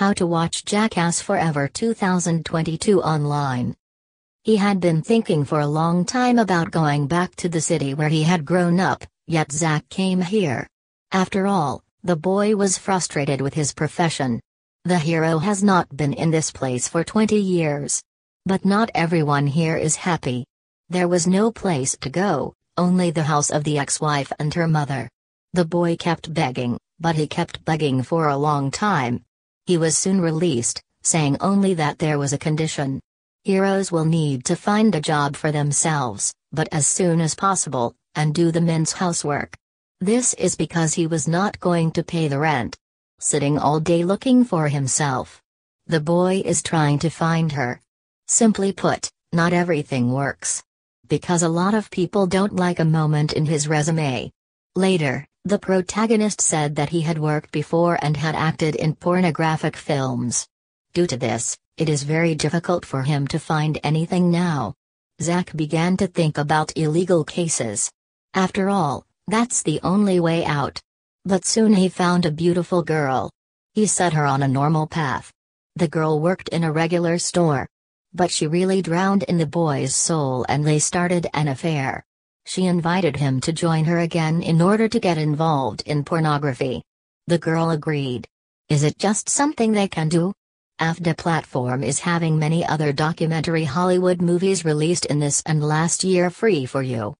How to watch Jackass Forever 2022 online. He had been thinking for a long time about going back to the city where he had grown up, yet Zach came here. After all, the boy was frustrated with his profession. The hero has not been in this place for 20 years. But not everyone here is happy. There was no place to go, only the house of the ex-wife and her mother. The boy kept begging, but he kept begging for a long time. He was soon released, saying only that there was a condition. Heroes will need to find a job for themselves, but as soon as possible, and do the men's housework. This is because he was not going to pay the rent. Sitting all day looking for himself. The boy is trying to find her. Simply put, not everything works. Because a lot of people don't like a moment in his resume. Later, the protagonist said that he had worked before and had acted in pornographic films. Due to this, it is very difficult for him to find anything now. Zach began to think about illegal cases. After all, that's the only way out. But soon he found a beautiful girl. He set her on a normal path. The girl worked in a regular store. But she really drowned in the boy's soul and they started an affair. She invited him to join her again in order to get involved in pornography. The girl agreed. Is it just something they can do? Afdah platform is having many other documentary Hollywood movies released in this and last year free for you.